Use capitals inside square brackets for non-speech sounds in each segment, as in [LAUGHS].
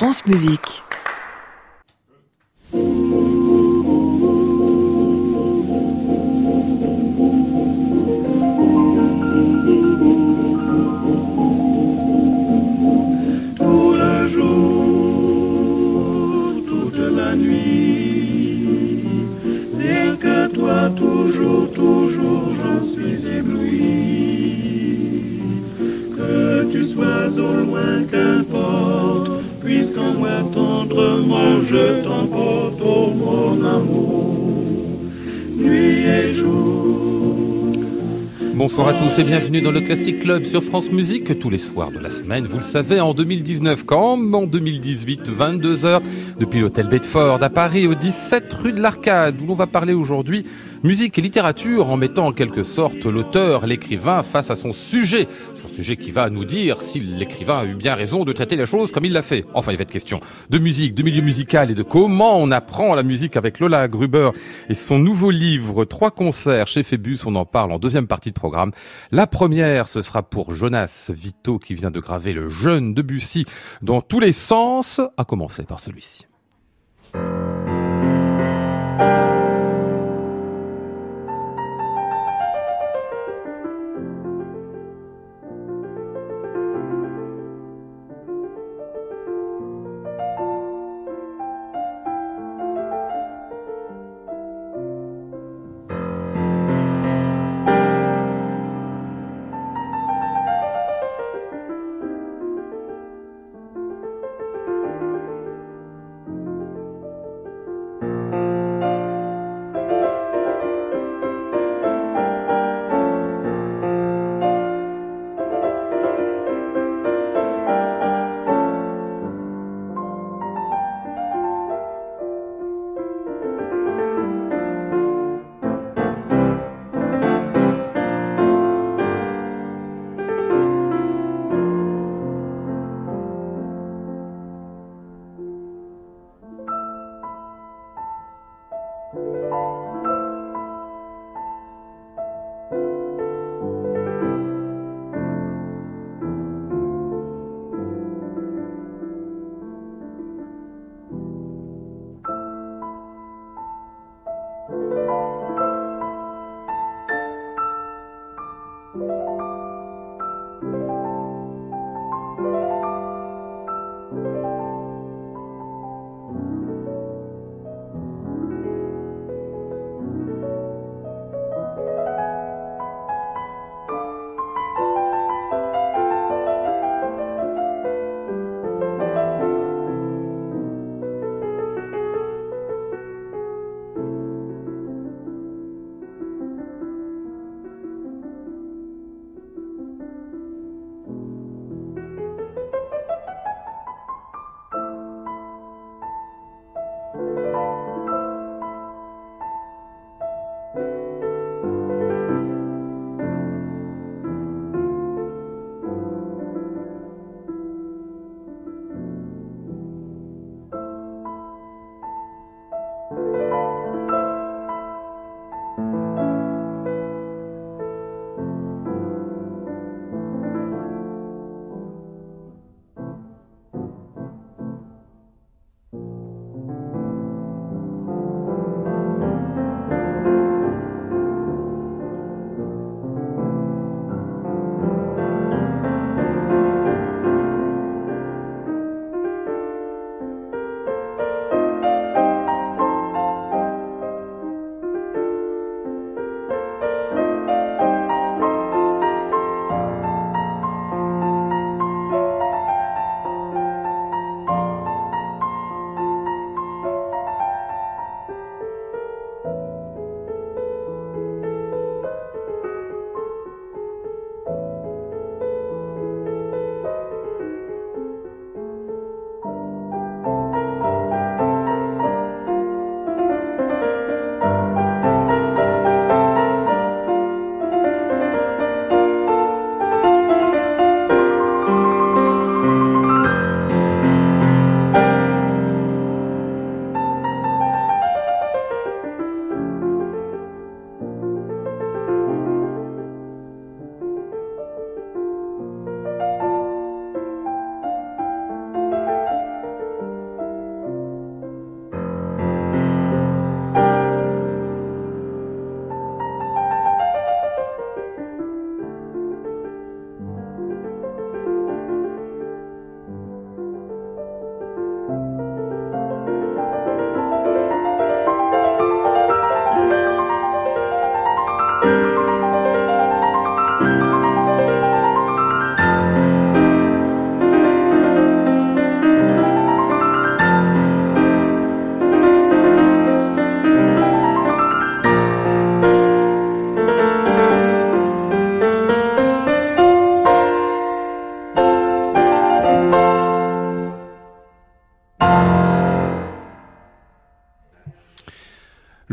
France Musique. Tous et bienvenue dans le Classic Club sur France Musique tous les soirs de la semaine. Vous le savez, en 2019 comme en 2018, 22h, depuis l'hôtel Bedford à Paris, au 17 rue de l'Arcade, où l'on va parler aujourd'hui musique et littérature en mettant en quelque sorte l'auteur, l'écrivain face à son sujet. Sujet qui va nous dire si l'écrivain a eu bien raison de traiter la chose comme il l'a fait. Enfin, il va être question de musique, de milieu musical et de comment on apprend la musique avec Lola Gruber et son nouveau livre Trois concerts chez Phébus. On en parle en deuxième partie de programme. La première, ce sera pour Jonas Vito qui vient de graver le jeune Debussy dans tous les sens, à commencer par celui-ci.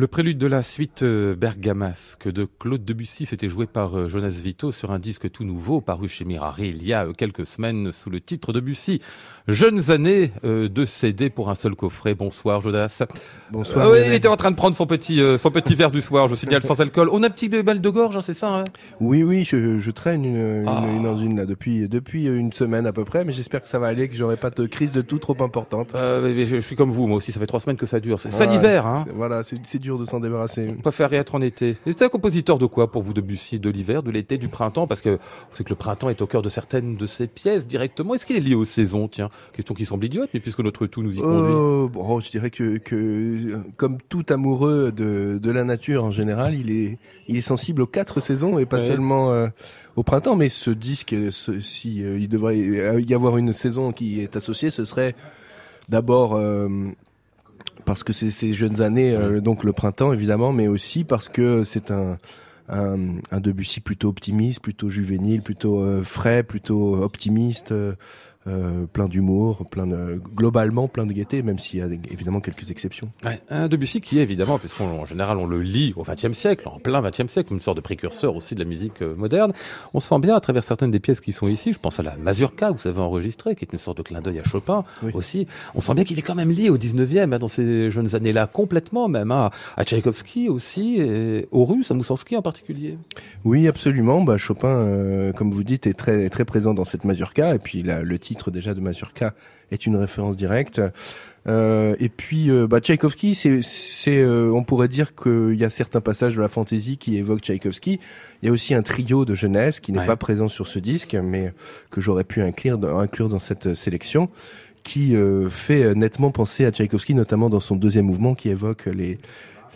Le prélude de la suite euh, Bergamasque de Claude Debussy, s'était joué par euh, Jonas Vito sur un disque tout nouveau paru chez Mirari il y a euh, quelques semaines sous le titre Debussy. Jeunes années de CD pour un seul coffret. Bonsoir Jonas. Bonsoir. il était en train de prendre son petit son petit verre du soir. Je signale sans alcool. On a un petit balle de gorge, hein, c'est ça hein? Oui, oui, je, traîne une, une, ah. là depuis depuis une semaine à peu près, mais j'espère que ça va aller, que j'aurai pas de crise de tout trop importante. je, suis comme vous, moi aussi. Ça fait trois semaines que ça dure. C'est ça l'hiver, hein? Voilà, c'est de s'en débarrasser. On préfère être en été. C'était un compositeur de quoi pour vous Debussy De l'hiver, de l'été, du printemps? Parce que c'est que le printemps est au cœur de certaines de ses pièces directement. Est-ce qu'il est lié aux saisons? Tiens, question qui semble idiote, mais puisque notre tout nous y conduit. Euh, bon, je dirais que, que comme tout amoureux de, de la nature en général, il est, il est sensible aux quatre saisons et pas seulement euh, au printemps. Mais ce disque, ce, si euh, il devrait y avoir une saison qui est associée, ce serait d'abord parce que c'est ces jeunes années, euh, donc le printemps évidemment, mais aussi parce que c'est un, un, un Debussy plutôt optimiste, plutôt juvénile, plutôt euh, frais, plutôt optimiste. Euh, plein d'humour, plein de, globalement plein de gaieté, même s'il y a évidemment quelques exceptions. Ouais, un Debussy qui est évidemment, puisqu'en général on le lit au XXe siècle, en plein XXe siècle, une sorte de précurseur aussi de la musique euh, moderne. On sent bien à travers certaines des pièces qui sont ici, je pense à la Mazurka, vous savez enregistrée, qui est une sorte de clin d'œil à Chopin aussi. On sent bien qu'il est quand même lié au 19e, hein, dans ces jeunes années-là, complètement même, hein, à Tchaïkovski aussi, et aux Russes, à Moussorski en particulier. Oui, absolument. Bah, Chopin, euh, comme vous dites, est très très présent dans cette Mazurka, et puis le titre déjà de Mazurka est une référence directe. Euh, et puis, euh, bah, Tchaïkovski, c'est, c'est, euh, on pourrait dire qu'il y a certains passages de la fantaisie qui évoquent Tchaïkovski. Il y a aussi un trio de jeunesse qui n'est pas présent sur ce disque, mais que j'aurais pu inclure, inclure dans cette sélection, qui fait nettement penser à Tchaïkovski, notamment dans son deuxième mouvement qui évoque les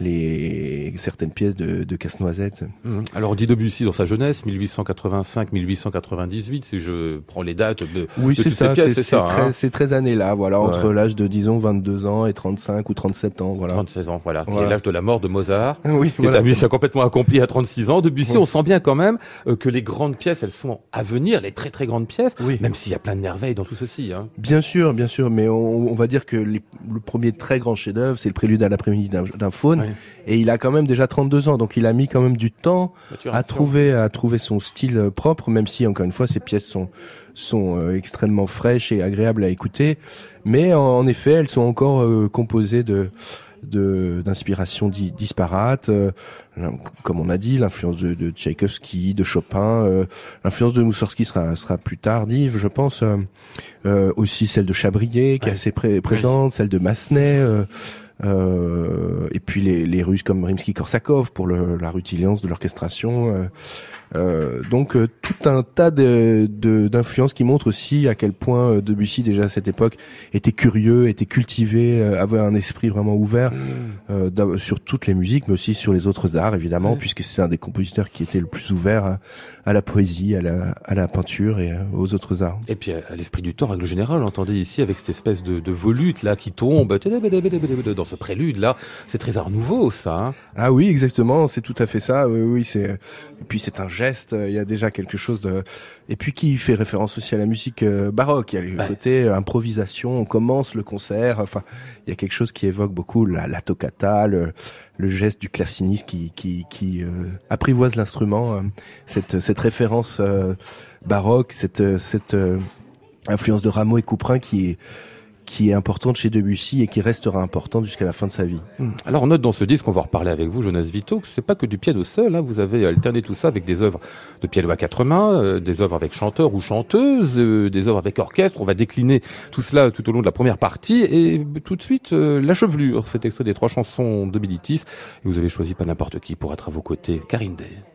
les certaines pièces de, de Casse-Noisette. Mmh. Alors dit Debussy dans sa jeunesse, 1885-1898, si je prends les dates de, oui, c'est ça, c'est ça, hein. ces 13 années-là, voilà, entre l'âge de disons 22 ans et 35 ou 37 ans, voilà. 36 ans, voilà, qui est l'âge de la mort de Mozart, [LAUGHS] oui, qui voilà. est un musicien complètement accompli à 36 ans. Debussy, on sent bien quand même euh, que les grandes pièces, elles sont à venir, les très très grandes pièces, oui. même s'il y a plein de merveilles dans tout ceci. Hein. Bien sûr, bien sûr, mais on, on va dire que le premier très grand chef-d'œuvre, c'est le prélude à l'après-midi d'un faune. Et il a quand même déjà 32 ans, donc il a mis quand même du temps à trouver à trouver son style euh, propre, même si encore une fois ses pièces sont sont euh, extrêmement fraîches et agréables à écouter. Mais en, effet, elles sont encore euh, composées de d'inspiration disparates, comme on a dit, l'influence de, de Tchaïkovski, de Chopin, l'influence de Moussorski sera sera plus tardive, je pense. aussi celle de Chabrier qui est assez présente, celle de Massenet. Euh, et puis les, Russes comme Rimsky-Korsakov pour le, la rutilience de l'orchestration. Euh, euh, donc euh, tout un tas d'influences de, qui montrent aussi à quel point euh, Debussy déjà à cette époque était curieux, était cultivé, avait un esprit vraiment ouvert mmh. sur toutes les musiques, mais aussi sur les autres arts évidemment, mmh. puisque c'est un des compositeurs qui était le plus ouvert à, la poésie, à la, à la, peinture et aux autres arts. Et puis à l'esprit du temps, règle générale, entendez ici avec cette espèce de, de volute là qui tombe dans ce prélude là, c'est très art nouveau ça. Hein ah oui, exactement, c'est tout à fait ça. Oui, oui, c'est et puis c'est un euh, il y a déjà quelque chose de et puis qui fait référence aussi à la musique euh, baroque. Il y a le côté euh, improvisation, on commence le concert. Enfin, il y a quelque chose qui évoque beaucoup la, la toccata, le, le, geste du claveciniste qui qui, qui apprivoise l'instrument. cette cette référence baroque, cette cette influence de Rameau et Couperin qui est qui est importante chez Debussy et qui restera importante jusqu'à la fin de sa vie. Hmm. Alors on note dans ce disque, on va reparler avec vous, Jonas Vito, que c'est pas que du piano seul. Hein. Vous avez alterné tout ça avec des œuvres de piano à quatre mains, euh, des œuvres avec chanteur ou chanteuse, euh, des œuvres avec orchestre. On va décliner tout cela tout au long de la première partie et tout de suite euh, la chevelure. Cet extrait des trois chansons de Bilitis. Vous avez choisi pas n'importe qui pour être à vos côtés, Karine Day.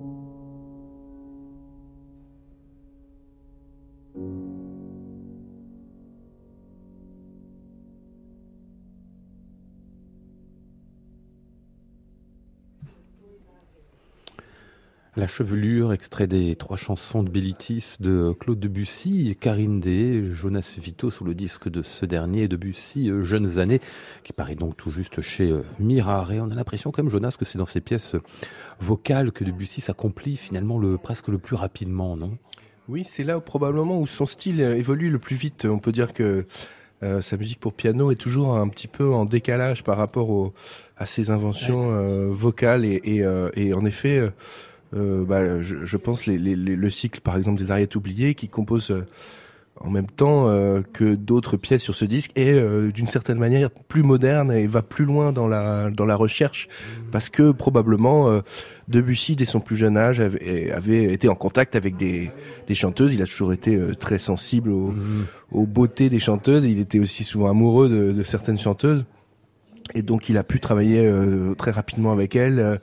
you. La chevelure, extrait des trois chansons de Bellitis de Claude Debussy, Karine Day, Jonas Vito sous le disque de ce dernier, Debussy, euh, Jeunes années, qui paraît donc tout juste chez euh, Mirare. Et on a l'impression même, Jonas, que c'est dans ces pièces euh, vocales que Debussy s'accomplit finalement le, presque le plus rapidement, non? Oui, c'est là probablement où son style évolue le plus vite. On peut dire que sa musique pour piano est toujours un petit peu en décalage par rapport à ses inventions vocales et, et, et, en effet euh, bah, je, je, pense les, les, le cycle par exemple des Ariettes oubliées qui composent euh, en même temps euh, que d'autres pièces sur ce disque et euh, d'une certaine manière plus moderne et va plus loin dans la dans la recherche mmh. parce que probablement Debussy dès son plus jeune âge avait, avait, été en contact avec des, des chanteuses il a toujours été très sensible aux, mmh. aux beautés des chanteuses il était aussi souvent amoureux de, de certaines chanteuses et donc il a pu travailler très rapidement avec elles euh,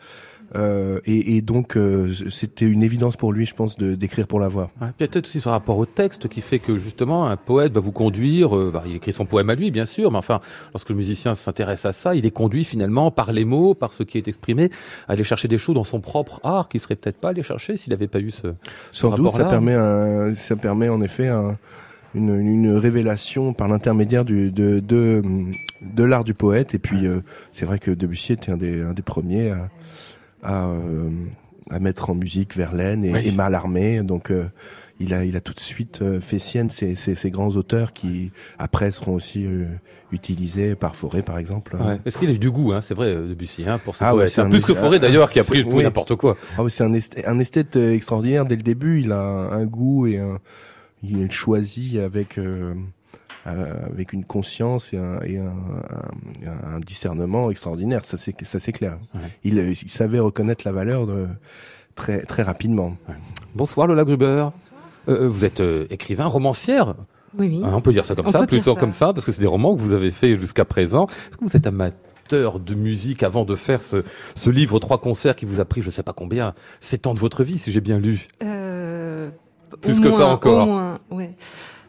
et, et, donc euh, c'était une évidence pour lui, je pense, d'écrire pour la voix. Ouais, Peut-être aussi ce rapport au texte qui fait que justement un poète va vous conduire. Euh, bah, il écrit son poème à lui, bien sûr, mais enfin, lorsque le musicien s'intéresse à ça, il est conduit finalement par les mots, par ce qui est exprimé, à aller chercher des choses dans son propre art qui serait peut-être pas allé chercher s'il n'avait pas eu ce. Sans doute, ça permet, un, ça permet en effet un, une, une, révélation par l'intermédiaire de de, de l'art du poète. Et puis euh, c'est vrai que Debussy était un des un des premiers à à, euh, à mettre en musique Verlaine et, oui. et Mallarmé. Donc euh, il a, il a tout de suite euh, fait sienne ces, ces, ces, grands auteurs qui après seront aussi euh, utilisés par Forêt par exemple. Ouais. Est-ce qu'il a eu du goût, hein, c'est vrai Debussy, hein, pour ça. Ah ouais, c'est plus que Forêt d'ailleurs qui a pris oui. n'importe quoi. Ah oui, c'est un, esthète, un esthète extraordinaire dès le début. Il a un, un goût et un, il est choisi avec euh, euh, avec une conscience et un, et un, un, un discernement extraordinaire. Ça c'est ça c'est clair. Ouais. Il, il, savait reconnaître la valeur de, très très rapidement. Ouais. Bonsoir Lola Gruber. Euh, euh, vous êtes euh, écrivain, romancière. Oui, oui. Hein, on peut dire ça comme on ça, plutôt ça. comme ça, parce que c'est des romans que vous avez fait jusqu'à présent. Est-ce que vous êtes amateur de musique avant de faire ce, ce livre trois concerts qui vous a pris je sais pas combien sept ans de votre vie si j'ai bien lu? Euh, plus que moins, ça encore au moins, ouais.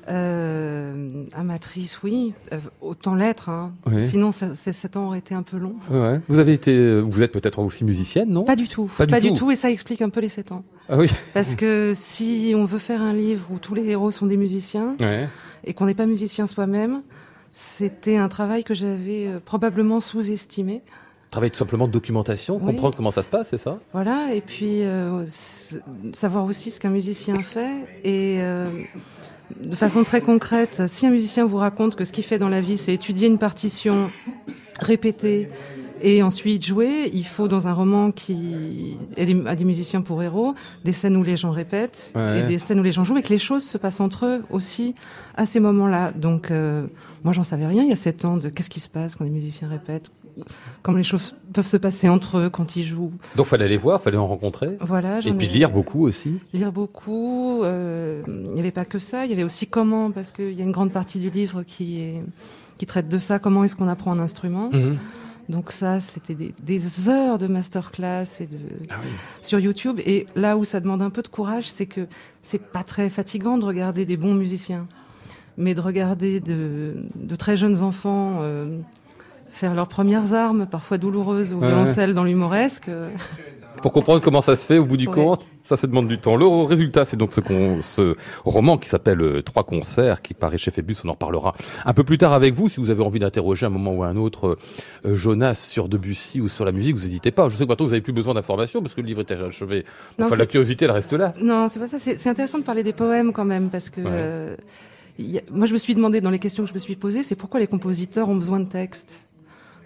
Euh, amatrice, oui, euh, autant l'être. Hein. Oui. Sinon, ces sept ans auraient été un peu longs. Ouais. Vous avez été, vous êtes peut-être aussi musicienne, non? Pas du tout. Pas, pas du, du tout. et ça explique un peu les sept ans. Ah oui. [LAUGHS] Parce que si on veut faire un livre où tous les héros sont des musiciens ouais. et qu'on n'est pas musicien soi-même, c'était un travail que j'avais euh, probablement sous-estimé. Travailler tout simplement de documentation, comprendre comment ça se passe, c'est ça? Voilà, et puis euh, savoir aussi ce qu'un musicien fait et euh, de façon très concrète, si un musicien vous raconte que ce qu'il fait dans la vie, c'est étudier une partition, répéter, et ensuite jouer, il faut dans un roman qui a des, musiciens pour héros, des scènes où les gens répètent et des scènes où les gens jouent et que les choses se passent entre eux aussi à ces moments-là. Donc euh, moi j'en savais rien il y a sept ans de qu'est-ce qui se passe quand les musiciens répètent, comment les choses peuvent se passer entre eux quand ils jouent. Donc fallait les voir, fallait en rencontrer. Voilà. Et puis lire beaucoup aussi. Lire beaucoup. Euh, il n'y avait pas que ça, il y avait aussi comment parce qu'il y a une grande partie du livre qui est qui traite de ça. Comment est-ce qu'on apprend un instrument. Mhm. Donc ça, c'était des, heures de masterclass et de, ah sur YouTube. Et là où ça demande un peu de courage, c'est que c'est pas très fatigant de regarder des bons musiciens, mais de regarder de, très jeunes enfants euh, faire leurs premières armes, parfois douloureuses, au violoncelle dans l'humoresque. Pour comprendre comment ça se fait au bout du compte. Ça, ça demande du temps. Le résultat, c'est donc ce, ce roman qui s'appelle euh, Trois concerts, qui paraît chez Phébus. On en parlera un peu plus tard avec vous. Si vous avez envie d'interroger un moment ou un autre euh, Jonas sur Debussy ou sur la musique, vous n'hésitez pas. Je sais que maintenant vous avez plus besoin d'informations parce que le livre est achevé. enfin, la curiosité, elle reste là. Non, c'est pas ça. C'est intéressant de parler des poèmes quand même parce que. Euh, moi, je me suis demandé dans les questions que je me suis posées, c'est pourquoi les compositeurs ont besoin de textes?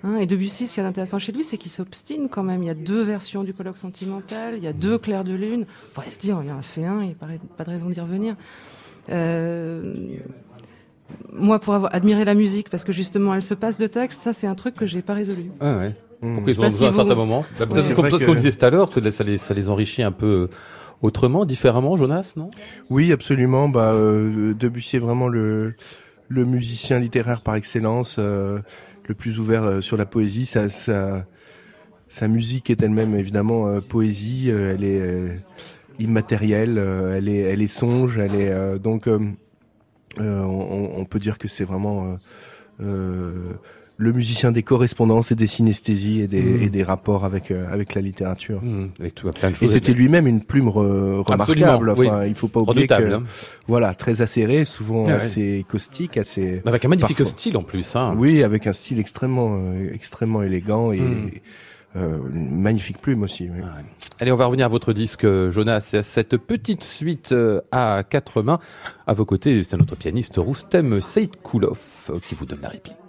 Hein, et Debussy, ce qui est intéressant chez lui, c'est qu'il s'obstine quand même. Il y a deux versions du colloque sentimental, il y a deux clairs de lune. On pourrait se dire, il y en a fait un, il n'y a pas de raison d'y revenir. Euh, moi, pour avoir admiré la musique, parce que justement, elle se passe de texte, ça, c'est un truc que j'ai pas résolu. Ah ouais. Mmh. Pourquoi ils ont besoin à un certain moment bah, Peut-être comme ce qu'on disait tout à l'heure, ça les, ça les enrichit un peu autrement, différemment, Jonas, non? Oui, absolument. Bah, euh, Debussy est vraiment le, le musicien littéraire par excellence. Euh, le plus ouvert euh, sur la poésie. Sa, sa, sa musique est elle-même évidemment euh, poésie. Euh, elle est immatérielle. elle est, elle est songe. Elle est donc on, on, peut dire que c'est vraiment le musicien des correspondances et des synesthésies et des, mmh. et des rapports avec avec la littérature. Mmh, avec tout, plein de choses. Et c'était lui-même une plume remarquable. Enfin, il faut pas oublier que hein. voilà, très acéré, souvent ah assez caustique, assez avec un magnifique style en plus. Hein. Oui, avec un style extrêmement extrêmement élégant et mmh. euh, une magnifique plume aussi. Oui. Ah Allez, on va revenir à votre disque, Jonas, et à cette petite suite euh, à quatre mains. À vos côtés, c'est notre pianiste Roustem Seydkoulov qui vous donne la réplique.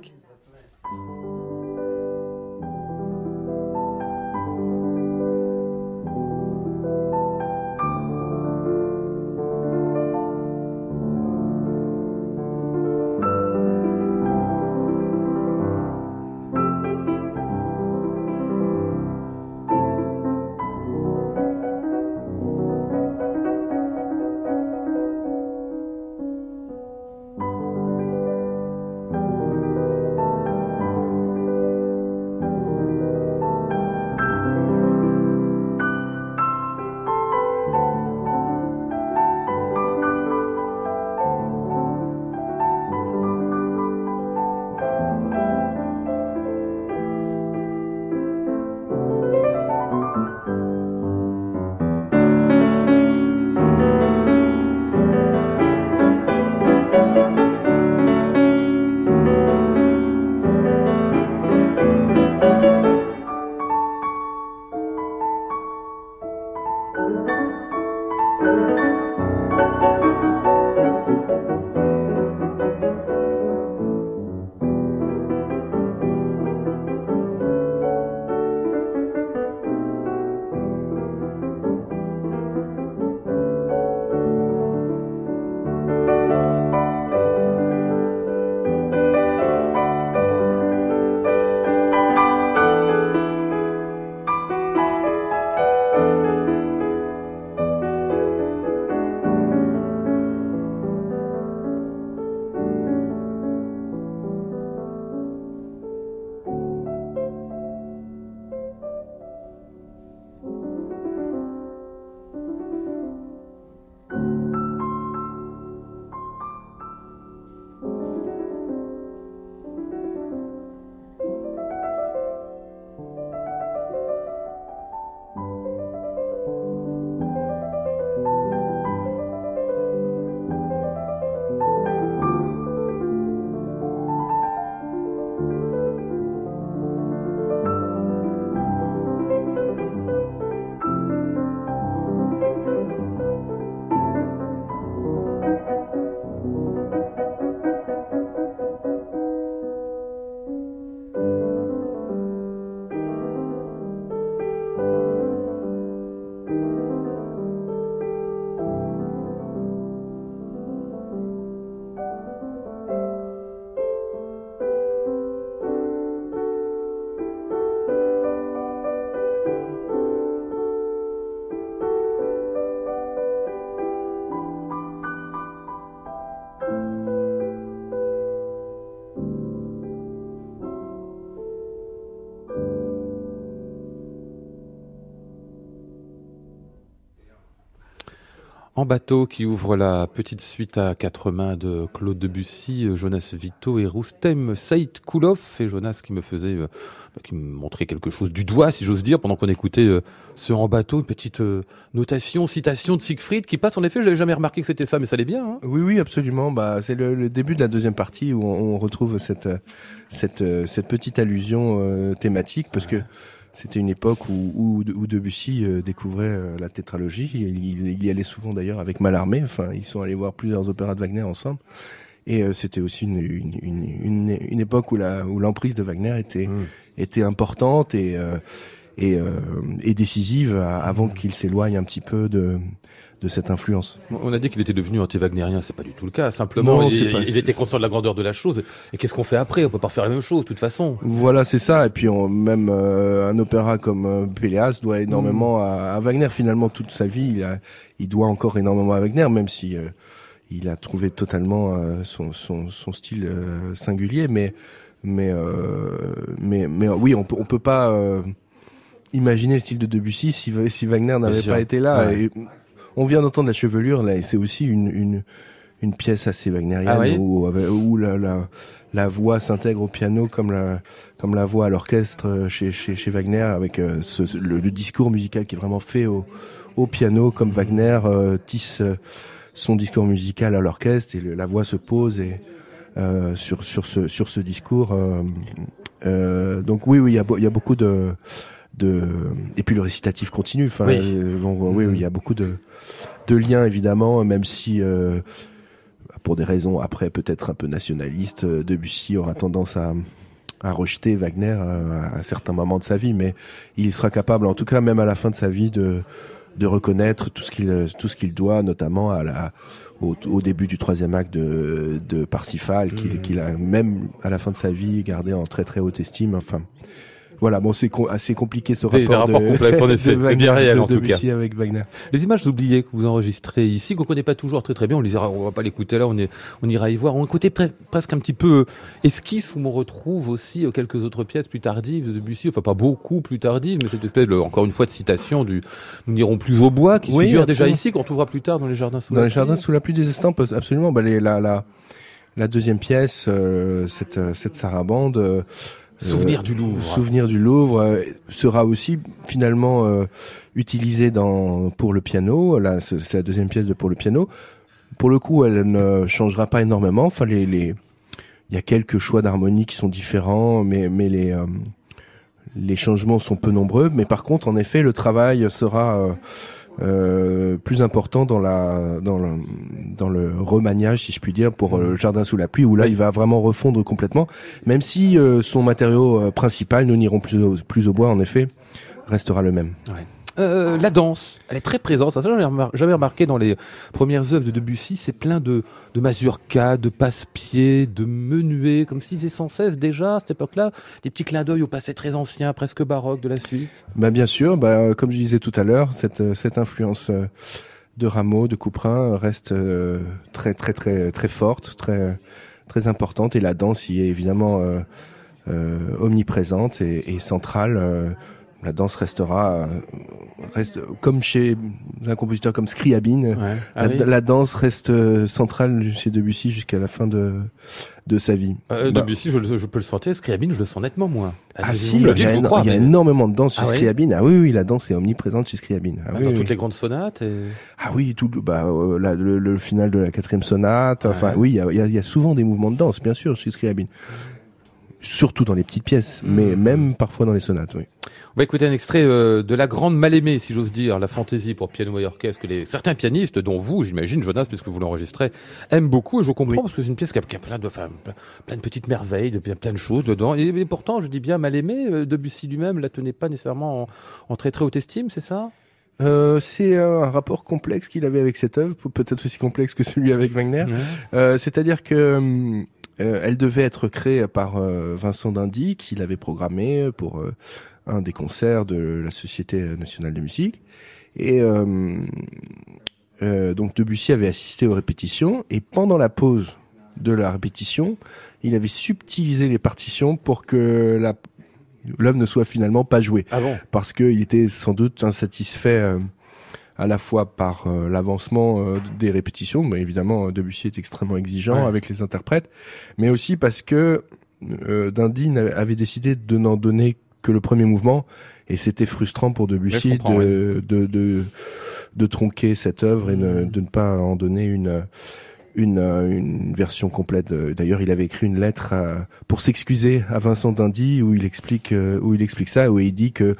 En bateau qui ouvre la petite suite à quatre mains de Claude Debussy, Jonas Vito et Roustem Saïd Koulov. Et Jonas qui me faisait, euh, bah, qui me montrait quelque chose du doigt, si j'ose dire, pendant qu'on écoutait euh, ce en bateau, une petite euh, notation, citation de Siegfried qui passe. En effet, j'avais jamais remarqué que c'était ça, mais ça allait bien. Hein oui, oui, absolument. Bah, c'est le, début de la deuxième partie où on, retrouve cette cette cette petite allusion thématique parce que c'était une époque où, où, où Debussy euh, découvrait euh, la tétralogie. Il, il, y allait souvent d'ailleurs avec Mallarmé. Enfin, ils sont allés voir plusieurs opéras de Wagner ensemble. Et euh, c'était aussi une, une, une, une, époque où la où l'emprise de Wagner était mmh. était importante et et, et décisive avant qu'il s'éloigne un petit peu de de cette influence. On a dit qu'il était devenu anti-wagnérien, c'est pas du tout le cas. Simplement, il, était conscient de la grandeur de la chose. Et qu'est-ce qu'on fait après? On peut pas refaire la même chose, de toute façon. Voilà, c'est ça. Et puis même euh, un opéra comme euh, Péléas doit énormément mm. à, Wagner. Finalement, toute sa vie, il, a, il doit encore énormément à Wagner, même si euh, il a trouvé totalement son, son, son, style singulier. Mais mais mais mais oui, on peut on peut pas imaginer le style de Debussy si, si Wagner n'avait pas été là. On vient d'entendre la chevelure, là, et c'est aussi une, une, une, pièce assez wagnérienne ah où, où, la, la, la voix s'intègre au piano comme la, comme la voix à l'orchestre euh, chez, chez, chez, Wagner, avec euh, ce, le, discours musical qui est vraiment fait au, au piano, comme Wagner euh, tisse son discours musical à l'orchestre, et la voix se pose et, sur, sur, ce, sur ce discours. donc oui, oui, il y a, y a beaucoup de de et puis le récitatif continue enfin oui. oui, il y a beaucoup de de liens évidemment, même si euh, pour des raisons après peut-être un peu nationalistes, euh, Debussy aura tendance à à rejeter Wagner euh, à, un certain moment de sa vie, mais il sera capable, en tout cas même à la fin de sa vie, de de reconnaître tout ce qu'il tout ce qu'il doit, notamment à la au, au, début du troisième acte de, de Parsifal, qu'il mmh. qu'il a même à la fin de sa vie gardé en très très haute estime. Enfin, voilà, bon, c'est assez compliqué ce rapport. Des rapports complexes, en [LAUGHS] effet, mais bien réel en tout cas. avec Wagner. Les images oubliées que vous enregistrez ici, qu'on connaît pas toujours très très bien, on les on va pas l'écouter là, on, est, on ira y voir. On écoutait presque un petit peu euh, esquisse où on retrouve aussi euh, quelques autres pièces plus tardives de Debussy, enfin pas beaucoup plus tardives, mais cette espèce, encore une fois, de citation du Nous n'irons plus au bois, qui figure déjà ici, qu'on trouvera plus tard dans les jardins sous dans la pluie. Dans les jardins sous la pluie des estampes, absolument. Bah, les, la, la, la deuxième pièce, euh, cette, cette sarabande, Souvenir du Louvre. Souvenir du Louvre euh, sera aussi finalement euh, utilisé dans pour le piano. Là, c'est la deuxième pièce de pour le piano. Pour le coup, elle ne changera pas énormément. Enfin, les, les il y a quelques choix d'harmonie qui sont différents, mais mais les euh, les changements sont peu nombreux. Mais par contre, en effet, le travail sera euh, plus important dans la dans le, dans le remaniage si je puis dire pour euh, le jardin sous la pluie où là il va vraiment refondre complètement même si euh, son matériau principal nous n'irons plus au, plus au bois en effet restera le même. Euh, la danse, elle est très présente. Ça, j'avais remarqué dans les premières œuvres de Debussy. C'est plein de, mazurkas, de passe-pieds, de menuets, comme s'il faisait sans cesse déjà à cette époque-là des petits clins d'œil au passé très ancien, presque baroque de la suite. Bah bien sûr. Bah, comme je disais tout à l'heure, cette, cette influence euh, de Rameau, de Couperin reste euh, très très très très forte, très très importante. Et la danse y est évidemment omniprésente et centrale la danse restera euh, reste comme chez un compositeur comme Scriabine ah la, danse reste euh, centrale chez Debussy jusqu'à la fin de de sa vie. Euh, bah. Debussy, je, je, peux le sentir. Scriabine, je le sens nettement moins. Ah, ah si, il y, a, énormément de danse chez ah, Scriabine. Ah oui, oui, la danse est omniprésente chez Scriabine. Ah, dans toutes les grandes sonates. Ah oui, tout, bah, le, le, final de la quatrième sonate. Enfin, oui, il y a, y a, souvent des mouvements de danse, bien sûr, chez Scriabine surtout dans les petites pièces, mais mmh. même parfois dans les sonates. Oui. On va écouter un extrait euh, de la grande mal-aimée, si j'ose dire, la fantaisie pour piano et orchestre, que les, certains pianistes, dont vous, j'imagine, Jonas, puisque vous l'enregistrez, aiment beaucoup, et je comprends, parce que c'est une pièce qui a, plein, de, enfin, plein de petites merveilles, de, plein de choses dedans, et, pourtant, je dis bien mal-aimée, euh, Debussy lui-même la tenait pas nécessairement en, très très haute estime, c'est ça? Euh, c'est un rapport complexe qu'il avait avec cette œuvre, peut-être aussi complexe que celui avec Wagner. Euh, C'est-à-dire que hum, euh, elle devait être créée par euh, Vincent Dindy, qui l'avait programmée pour euh, un des concerts de la Société nationale de musique. Et donc Debussy avait assisté aux répétitions, et pendant la pause de la répétition, il avait subtilisé les partitions pour que la l'œuvre ne soit finalement pas jouée. Ah bon? Parce qu'il était sans doute insatisfait à la fois par l'avancement des répétitions, mais évidemment Debussy est extrêmement exigeant avec les interprètes, mais aussi parce que Dindy avait décidé de n'en donner que le premier mouvement et c'était frustrant pour Debussy de, de, de, de, tronquer cette œuvre et de ne pas en donner une une, une version complète. D'ailleurs, il avait écrit une lettre pour s'excuser à Vincent Dindy où il explique où il explique ça où il dit que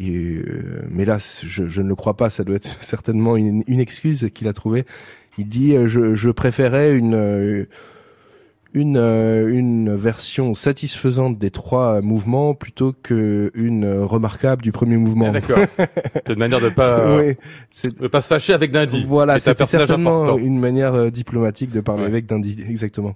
euh, mais là je, ne le crois pas, ça doit être [LAUGHS] certainement une, excuse qu'il a trouvée. Il dit je, préférais une, euh, une version satisfaisante des trois mouvements plutôt qu'une remarquable du premier mouvement. Ah, d'accord. [LAUGHS] c'est une manière de pas oui, de pas se fâcher avec Dindy. Voilà, c'est certainement une manière euh, diplomatique de parler avec Dindy, exactement.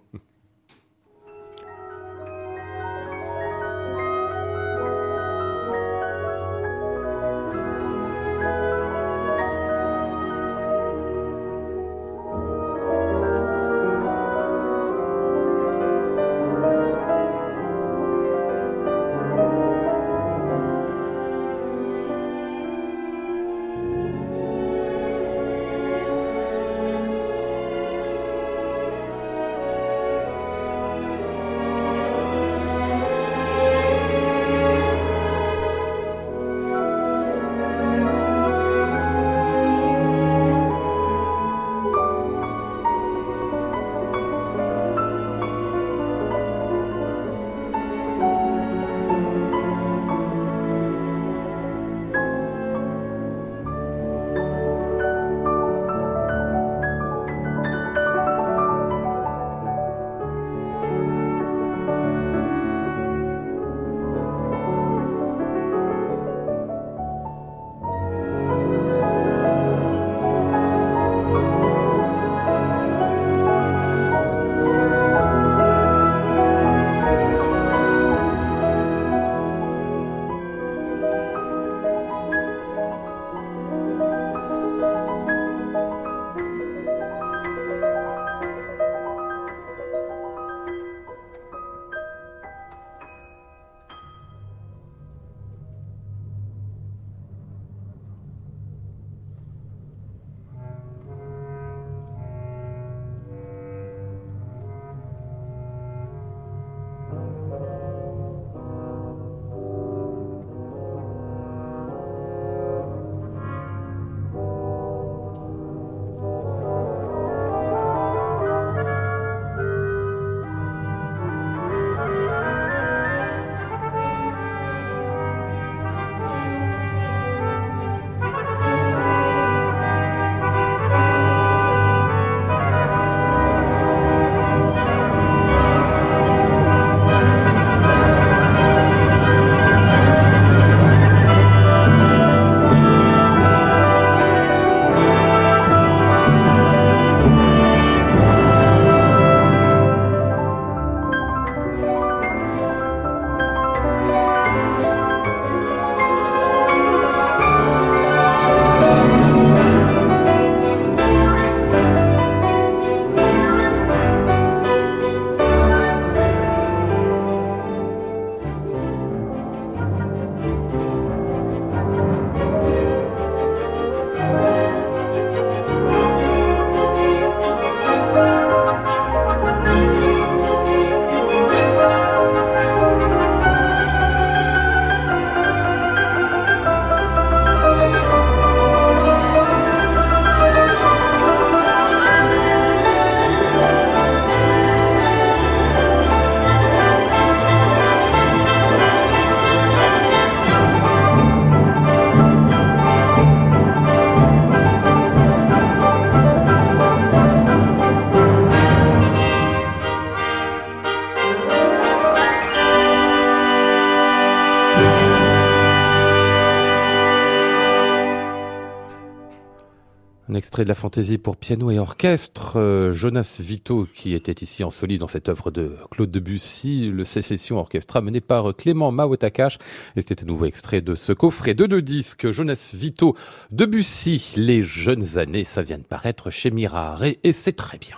De la fantaisie pour piano et orchestre, euh, Jonas Vito, qui était ici en solide dans cette œuvre de Claude Debussy, le Sécession Orchestra mené par Clément Mawotakash. Et c'était un nouveau extrait de ce coffret de deux disques, Jonas Vito, Debussy, les jeunes années, ça vient de paraître chez Mirare et c'est très bien.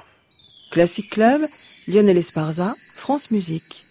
Classic Club, Lionel Esparza, France Musique.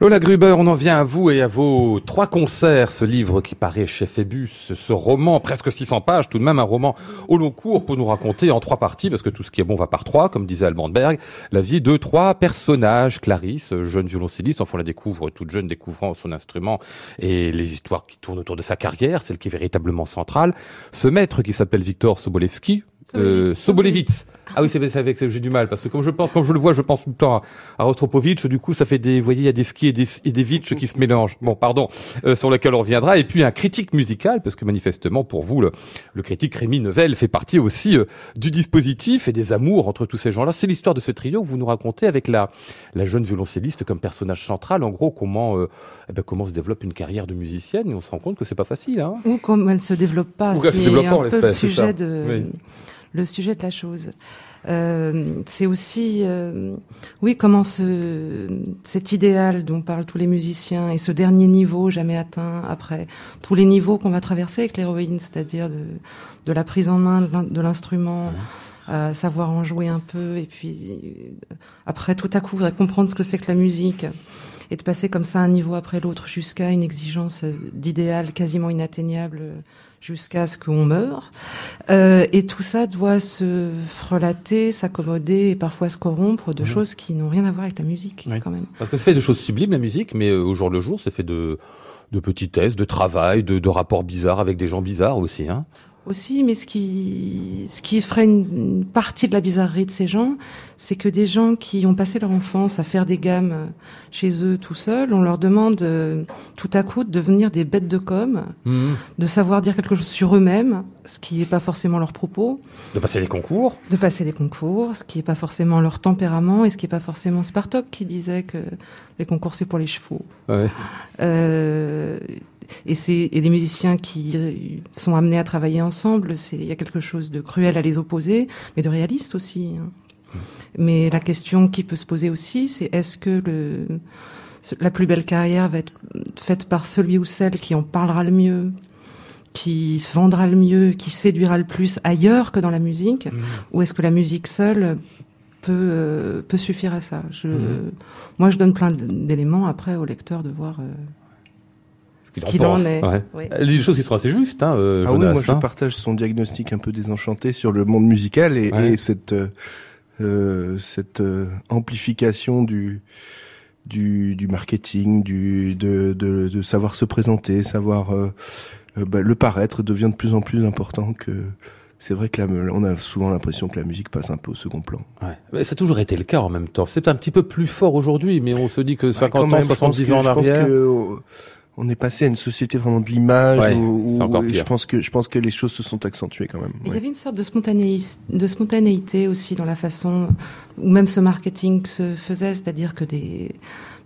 Lola Gruber, on en vient à vous et à vos trois concerts, ce livre qui paraît chez Phébus, ce roman, presque 600 pages, tout de même un roman au long cours pour nous raconter en trois parties, parce que tout ce qui est bon va par trois, comme disait Albanberg, la vie de trois personnages. Clarisse, jeune violoncelliste, enfin on la découvre toute jeune, découvrant son instrument et les histoires qui tournent autour de sa carrière, celle qui est véritablement centrale. Ce maître qui s'appelle Victor Sobolewski, euh, Sobolevitz. Ah oui, c'est avec j'ai du mal parce que comme je pense, quand je le vois, je pense tout le temps à, à Rostropovitch. Du coup, ça fait des, vous voyez, il y a des skis et des, et des vitch qui se mélangent. Bon, pardon, euh, sur lequel on reviendra. Et puis un critique musical parce que manifestement pour vous, le, le critique Rémi Nevel fait partie aussi euh, du dispositif et des amours entre tous ces gens-là. C'est l'histoire de ce trio que vous nous racontez avec la, la jeune violoncelliste comme personnage central. En gros, comment, euh, eh ben, comment se développe une carrière de musicienne et on se rend compte que c'est pas facile. Hein Ou comment elle se développe pas. Ou qu'elle se développe pas, en l'espèce. C'est ça. De... Oui le sujet de la chose. Euh, c'est aussi, euh, oui, comment ce, cet idéal dont parlent tous les musiciens et ce dernier niveau jamais atteint après tous les niveaux qu'on va traverser avec l'héroïne, c'est-à-dire de, de la prise en main de l'instrument, à savoir en jouer un peu et puis après tout à coup comprendre ce que c'est que la musique et de passer comme ça un niveau après l'autre jusqu'à une exigence d'idéal quasiment inatteignable jusqu'à ce qu'on meure. Euh, et tout ça doit se frelater, s'accommoder et parfois se corrompre de mhm. choses qui n'ont rien à voir avec la musique quand même. Parce que c'est fait de choses sublimes la musique, mais euh, au jour le jour, c'est fait de de petitesse, de travail, de, de rapports bizarres avec des gens bizarres aussi. Hein aussi, mais ce qui, ce qui ferait une, partie de la bizarrerie de ces gens, c'est que des gens qui ont passé leur enfance à faire des gammes chez eux tout seuls, on leur demande euh, tout à coup de devenir des bêtes de com, mmh. de savoir dire quelque chose sur eux-mêmes, ce qui n'est pas forcément leur propos. De passer des concours. De passer des concours, ce qui n'est pas forcément leur tempérament et ce qui n'est pas forcément Spartok qui disait que les concours c'est pour les chevaux. Ouais. Euh, et c'est et des musiciens qui euh, sont amenés à travailler ensemble, c'est il y a quelque chose de cruel à les opposer, mais de réaliste aussi. Hein. Mais la question qui peut se poser aussi, c'est est-ce que le la plus belle carrière va être faite par celui ou celle qui en parlera le mieux, qui se vendra le mieux, qui séduira le plus ailleurs que dans la musique, mmh. ou est-ce que la musique seule peut euh, peut suffire à ça? Je, mmh. Moi, je donne plein d'éléments après au lecteur de voir. Euh, ce qu'il en, est. Ouais. Des choses qui sont assez justes. Hein, euh, ah oui, moi je hein. partage son diagnostic un peu désenchanté sur le monde musical et, et cette euh, euh cette euh, amplification du du, du marketing, du de, de, de, savoir se présenter, savoir euh, bah, le paraître devient de plus en plus important que c'est vrai que là, on a souvent l'impression que la musique passe un peu au second plan. Ouais. Mais ça a toujours été le cas en même temps. C'est un petit peu plus fort aujourd'hui, mais on se dit que 50 ans, 70 ans en arrière. Je pense que on est passé à une société vraiment de l'image où, je pense que je pense que les choses se sont accentuées quand même. Il y avait une sorte de spontanéité, de spontanéité aussi dans la façon où même ce marketing se faisait, c'est-à-dire que des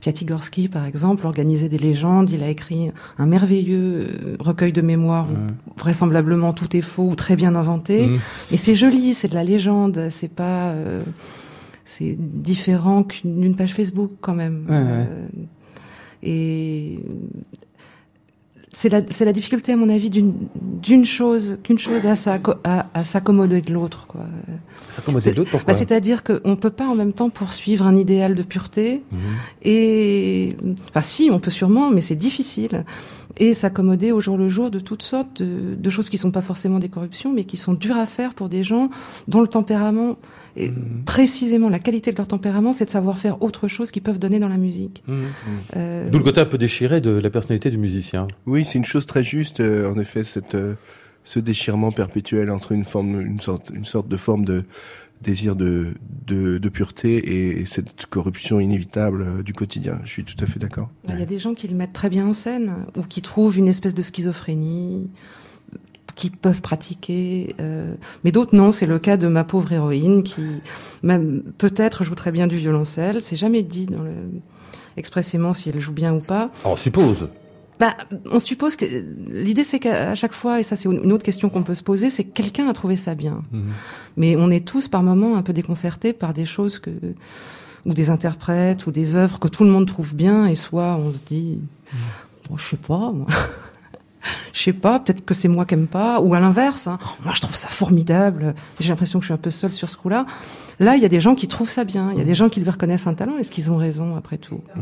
Piatigorsky, par exemple, organisait des légendes. Il a écrit un merveilleux euh, recueil de mémoires où vraisemblablement tout est faux ou très bien inventé. Mmh. Et c'est joli, c'est de la légende. C'est pas, euh, c'est différent qu'une page Facebook quand même. Euh, et c'est la, c'est la difficulté, à mon avis, d'une, d'une chose, qu'une chose à, à, à s'accommoder de l'autre, quoi. S'accommoder de l'autre, pourquoi? Bah, c'est-à-dire qu'on peut pas en même temps poursuivre un idéal de pureté mhm. et, enfin, si, on peut sûrement, mais c'est difficile. Et s'accommoder au jour le jour de toutes sortes de, de choses qui sont pas forcément des corruptions, mais qui sont dures à faire pour des gens dont le tempérament, et mmh. précisément, la qualité de leur tempérament, c'est de savoir faire autre chose qu'ils peuvent donner dans la musique. Mmh. Euh... D'où le côté un peu déchiré de la personnalité du musicien. Oui, c'est une chose très juste, euh, en effet, cette, euh, ce déchirement perpétuel entre une forme, une sorte, une sorte de forme de désir de, de, de pureté et, et, cette corruption inévitable du quotidien. Je suis tout à fait d'accord. Il y a des gens qui le mettent très bien en scène ou qui trouvent une espèce de schizophrénie qui peuvent pratiquer, euh, mais d'autres non. C'est le cas de ma pauvre héroïne qui, même peut-être joue très bien du violoncelle. C'est jamais dit dans le expressément si elle joue bien ou pas. On suppose. Bah, on suppose que l'idée c'est qu'à chaque fois, et ça c'est une autre question qu'on peut se poser, c'est que quelqu'un a trouvé ça bien. Mhm. Mais on est tous par moments un peu déconcertés par des choses que ou des interprètes ou des œuvres que tout le monde trouve bien et soit on se dit, mhm. bon, je sais pas. Moi. [LAUGHS] je sais pas, peut-être que c'est moi qui aime pas, ou à l'inverse, hein. moi je trouve ça formidable, j'ai l'impression que je suis un peu seule sur ce coup-là. Là, il y a des gens qui trouvent ça bien, il y a des gens qui lui reconnaissent un talent, est-ce qu'ils ont raison après tout? Mmh.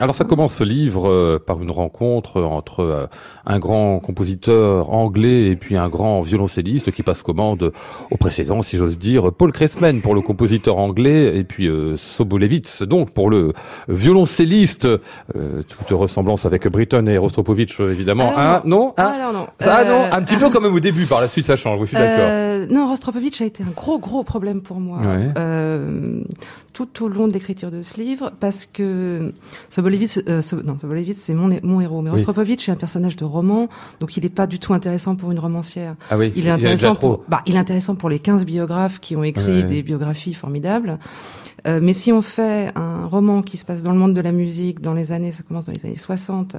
Alors ça commence ce livre euh, par une rencontre entre euh, un grand compositeur anglais et puis un grand violoncelliste qui passe commande au précédent, si j'ose dire, Paul Kressman pour le compositeur anglais et puis euh, Sobolewitz donc pour le violoncelliste. Euh, toute ressemblance avec Britton et Rostropovitch évidemment. Alors, non, ah, alors non. Ça, non, un petit peu quand même au début. Par la suite, ça change. Je suis d'accord. non, Rostropovitch a été un gros gros problème pour moi. Ouais tout au long de l'écriture de ce livre parce que Sobolevitz, euh, non, c'est mon, mon héros, mais oui. Rostropovitch est un personnage de roman, donc il n'est pas du tout intéressant pour une romancière. Ah oui, il est intéressant pour, bah, il est intéressant pour les 15 biographes qui ont écrit ouais. des biographies formidables. Euh, mais si on fait un roman qui se passe dans le monde de la musique, dans les années, ça commence dans les années 60,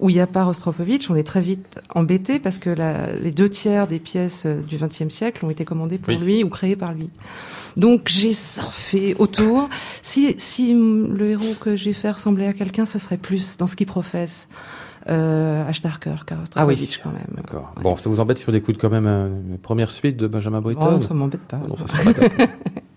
où il n'y a pas Rostropovitch, on est très vite embêté parce que la, les deux tiers des pièces du XXe siècle ont été commandées pour Oui. lui ou créées par lui. Donc j'ai surfé autour. Si, si le héros que j'ai fait ressemblait à quelqu'un, ce serait plus dans ce qu'il professe. Euh, Ashtarker, Ah oui. Quand même. D'accord. Ouais. Bon, ça vous embête si on écoute quand même euh, une première suite de Benjamin Britten Oh, ça m'embête pas. Non, ça [LAUGHS]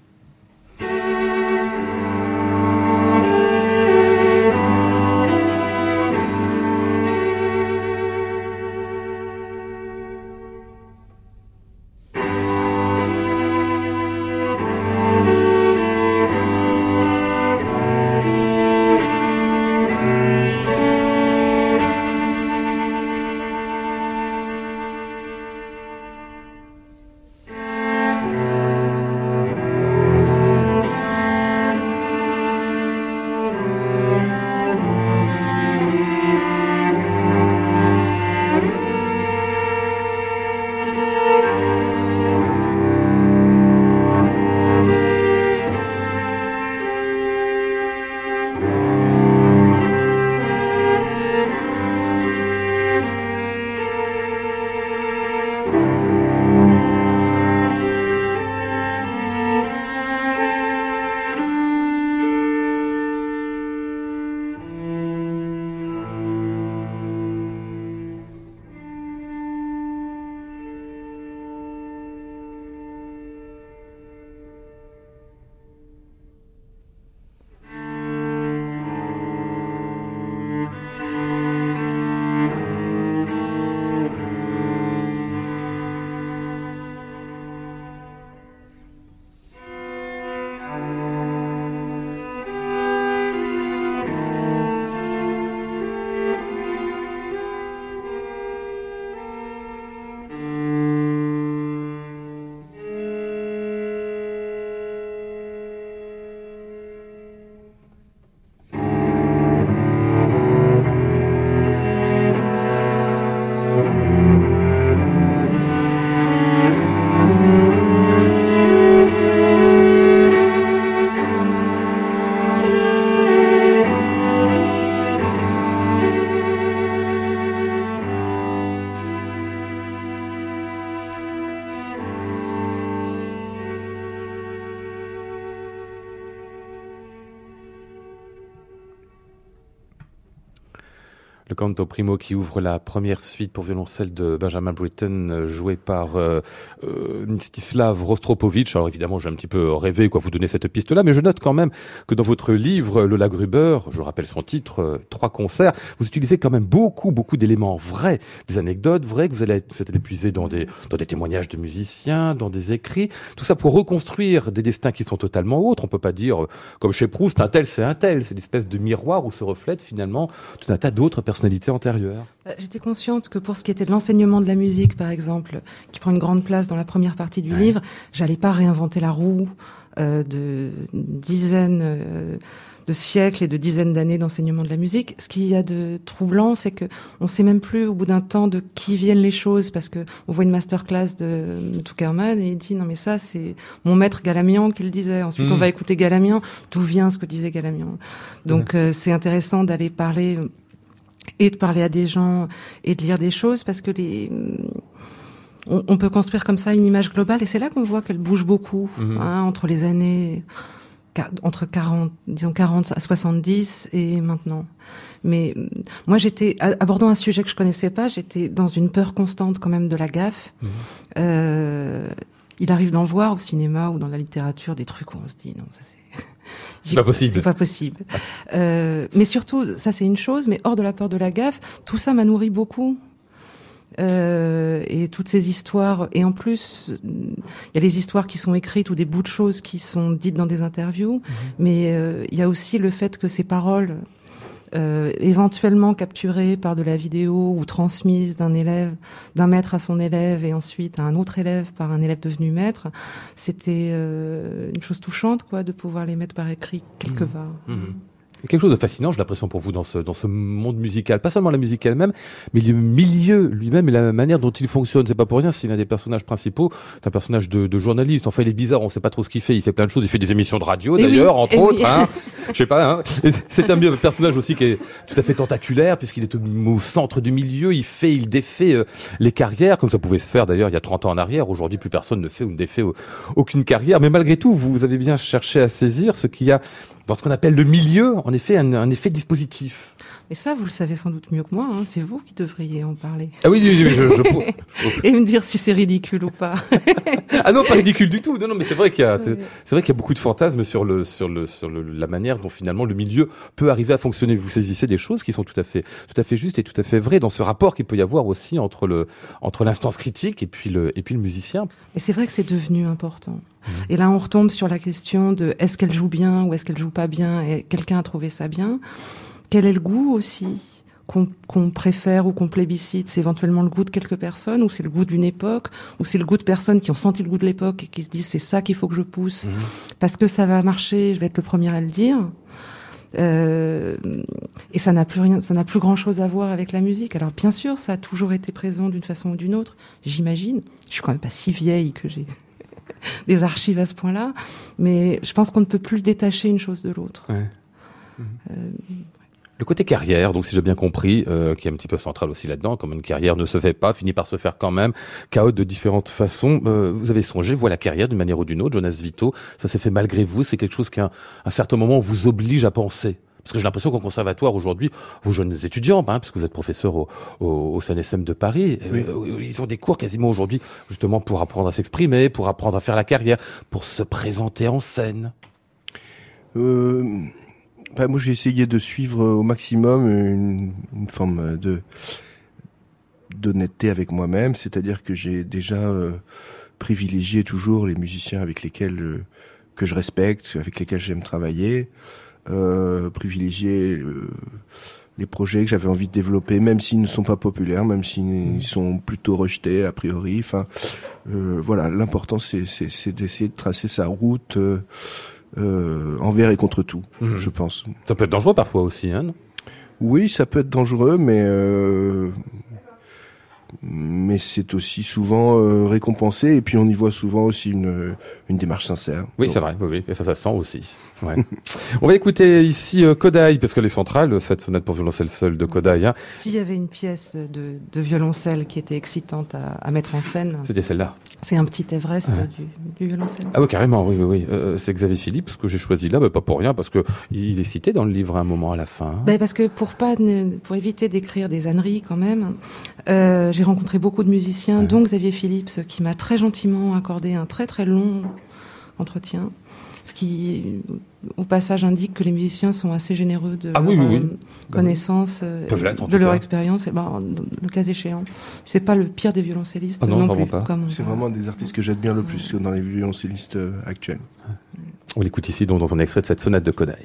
canto primo qui ouvre la première suite pour violoncelle de Benjamin Britten, euh, joué par euh, euh, Mstislav Rostropovitch. Alors évidemment, j'ai un petit peu rêvé quoi vous donner cette piste-là, mais je note quand même que dans votre livre, Lola Gruber, je rappelle son titre, euh, Trois concerts, vous utilisez quand même beaucoup, beaucoup d'éléments vrais, des anecdotes vraies que vous allez, vous puiser dans des, dans des témoignages de musiciens, dans des écrits, tout ça pour reconstruire des destins qui sont totalement autres. On peut pas dire, euh, comme chez Proust, un tel c'est un tel, c'est une espèce de miroir où se reflètent finalement tout un tas d'autres personnalités antérieures. Euh, J'étais consciente que pour ce qui était de l'enseignement de la musique, par exemple, qui prend une grande place dans la première partie du Ouais. livre, j'allais pas réinventer la roue euh, de dizaines euh, de siècles et de dizaines d'années d'enseignement de la musique. Ce qu'il y a de troublant, c'est que on sait même plus au bout d'un temps de qui viennent les choses, parce que on voit une masterclass de Tuckerman et il dit non mais ça c'est mon maître Galamian qui le disait. Ensuite on va écouter Galamian, d'où vient ce que disait Galamian? Donc euh, c'est intéressant d'aller parler et de parler à des gens et de lire des choses parce que les on, on peut construire comme ça une image globale et c'est là qu'on voit qu'elle bouge beaucoup Mhm. hein, entre les années entre 40 disons 40 à 70 et maintenant mais moi j'étais a- abordant un sujet que je connaissais pas j'étais dans une peur constante quand même de la gaffe Mhm. Euh, il arrive d'en voir au cinéma ou dans la littérature des trucs où on se dit non ça c'est C'est pas possible. C'est pas possible. Euh, mais surtout, ça c'est une chose, mais hors de la peur de la gaffe, tout ça m'a nourri beaucoup. Euh, et toutes ces histoires, et en plus, il y a les histoires qui sont écrites ou des bouts de choses qui sont dites dans des interviews, mhm. mais euh, il y a aussi le fait que ces paroles, euh, éventuellement capturées par de la vidéo ou transmises d'un élève, d'un maître à son élève et ensuite à un autre élève par un élève devenu maître, c'était euh, une chose touchante, quoi, de pouvoir les mettre par écrit quelque mhm. part. Mhm quelque chose de fascinant, j'ai l'impression pour vous dans ce dans ce monde musical, pas seulement la musique elle-même, mais le milieu lui-même et la manière dont il fonctionne. C'est pas pour rien, c'est l'un des personnages principaux. C'est un personnage de, de, journaliste. Enfin, il est bizarre, on sait pas trop ce qu'il fait. Il fait plein de choses. Il fait des émissions de radio d'ailleurs, entre autres. Hein. [LAUGHS] Je sais pas. Hein. C'est un personnage aussi qui est tout à fait tentaculaire puisqu'il est au, centre du milieu. Il fait, il défait euh, les carrières comme ça pouvait se faire d'ailleurs il y a 30 ans en arrière. Aujourd'hui, plus personne ne fait ou ne défait aucune carrière. Mais malgré tout, vous, vous avez bien cherché à saisir ce qu'il y a dans ce qu'on appelle le milieu, en effet, un, effet dispositif. Mais ça, vous le savez sans doute mieux que moi. Hein. C'est vous qui devriez en parler. Ah oui, oui, oui je, je... [LAUGHS] et me dire si c'est ridicule ou pas. [LAUGHS] ah non, pas ridicule du tout. Non, non, mais c'est vrai qu'il y a, c'est vrai qu'il y a beaucoup de fantasmes sur le, sur le, sur le, la manière dont finalement le milieu peut arriver à fonctionner. Vous saisissez des choses qui sont tout à fait, tout à fait justes et tout à fait vraies dans ce rapport qu'il peut y avoir aussi entre le, entre l'instance critique et puis le, et puis le musicien. Et c'est vrai que c'est devenu important. Mmh. Et là, on retombe sur la question de est-ce qu'elle joue bien ou est-ce qu'elle joue pas bien et quelqu'un a trouvé ça bien. Quel est le goût aussi qu'on préfère ou qu'on plébiscite? C'est éventuellement le goût de quelques personnes ou c'est le goût d'une époque ou c'est le goût de personnes qui ont senti le goût de l'époque et qui se disent c'est ça qu'il faut que je pousse? Mmh. parce que ça va marcher, je vais être le premier à le dire. Euh, et ça n'a plus rien, ça n'a plus grand chose à voir avec la musique. Alors bien sûr, ça a toujours été présent d'une façon ou d'une autre, j'imagine. Je suis quand même pas si vieille que j'ai [LAUGHS] des archives à ce point-là, mais je pense qu'on ne peut plus détacher une chose de l'autre. Ouais. Euh, le côté carrière, donc si j'ai bien compris, euh, qui est un petit peu central aussi là-dedans, comme une carrière ne se fait pas, finit par se faire quand même, chaos de différentes façons. Euh, vous avez songé, voilà la carrière d'une manière ou d'une autre, Jonas Vito, ça s'est fait malgré vous, c'est quelque chose qui à un certain moment vous oblige à penser. Parce que j'ai l'impression qu'au conservatoire aujourd'hui, vos jeunes étudiants, hein, puisque vous êtes professeur au, au, au CNSM de Paris, euh, ils ont des cours quasiment aujourd'hui justement pour apprendre à s'exprimer, pour apprendre à faire la carrière, pour se présenter en scène. Euh, bah, moi, j'ai essayé de suivre au maximum une, une forme de d'honnêteté avec moi-même, c'est-à-dire que j'ai déjà euh, privilégié toujours les musiciens avec lesquels euh, que je respecte, avec lesquels j'aime travailler, euh, privilégier euh, les projets que j'avais envie de développer, même s'ils ne sont pas populaires, même s'ils mmh. sont plutôt rejetés a priori. Enfin, voilà, l'important c'est d'essayer de tracer sa route euh, envers et contre tout, mhm. je pense. Ça peut être dangereux parfois aussi, hein Oui, ça peut être dangereux, mais euh, mais c'est aussi souvent euh, récompensé et puis on y voit souvent aussi une, une démarche sincère. Oui, c'est vrai, oui, et ça, ça sent aussi. [LAUGHS] Ouais. on va écouter ici euh, Kodai, parce que les centrales, cette sonate pour violoncelle seul de Kodai. Hein. S'il y avait une pièce de, de violoncelle qui était excitante à, à mettre en scène, c'était celle-là. C'est un petit Everest du, du, violoncelle. Ah oui, carrément, oui, oui, oui. Euh, c'est Xavier Philippe, ce que j'ai choisi là, mais pas pour rien, parce que il est cité dans le livre à un moment à la fin. Ben parce que pour pas, pour éviter d'écrire des âneries quand même. Euh, j'ai rencontré beaucoup de musiciens, dont Xavier Philips, qui m'a très gentiment accordé un très très long entretien. Ce qui, au passage, indique que les musiciens sont assez généreux de ah leur euh, connaissance, euh, de leur expérience, et ben, le cas échéant. C'est pas le pire des violoncellistes ah non, non plus. C'est vraiment des artistes que j'admire le plus dans les violoncellistes actuels. On l'écoute ici donc dans un extrait de cette sonate de Kodai.